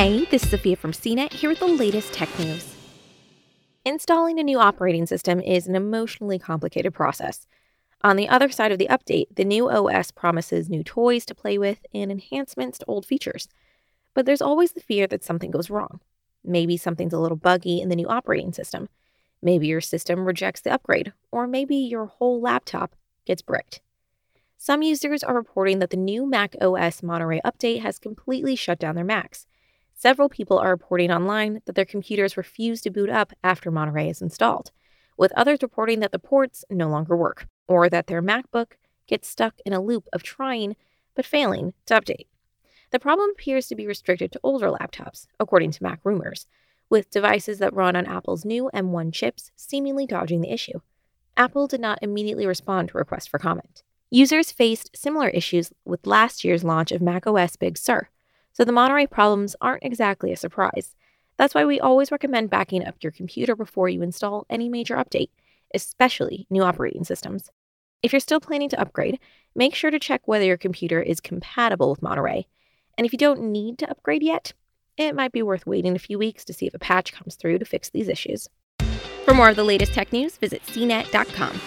Hey, this is Sophia from CNET here with the latest tech news. Installing a new operating system is an emotionally complicated process. On the other side of the update, the new OS promises new toys to play with and enhancements to old features. But there's always the fear that something goes wrong. Maybe something's a little buggy in the new operating system. Maybe your system rejects the upgrade, or maybe your whole laptop gets bricked. Some users are reporting that the new Mac OS Monterey update has completely shut down their Macs. Several people are reporting online that their computers refuse to boot up after Monterey is installed, with others reporting that the ports no longer work, or that their MacBook gets stuck in a loop of trying but failing to update. The problem appears to be restricted to older laptops, according to Mac Rumors, with devices that run on Apple's new M1 chips seemingly dodging the issue. Apple did not immediately respond to requests for comment. Users faced similar issues with last year's launch of macOS Big Sur, so the Monterey problems aren't exactly a surprise. That's why we always recommend backing up your computer before you install any major update, especially new operating systems. If you're still planning to upgrade, make sure to check whether your computer is compatible with Monterey. And if you don't need to upgrade yet, it might be worth waiting a few weeks to see if a patch comes through to fix these issues. For more of the latest tech news, visit cnet.com.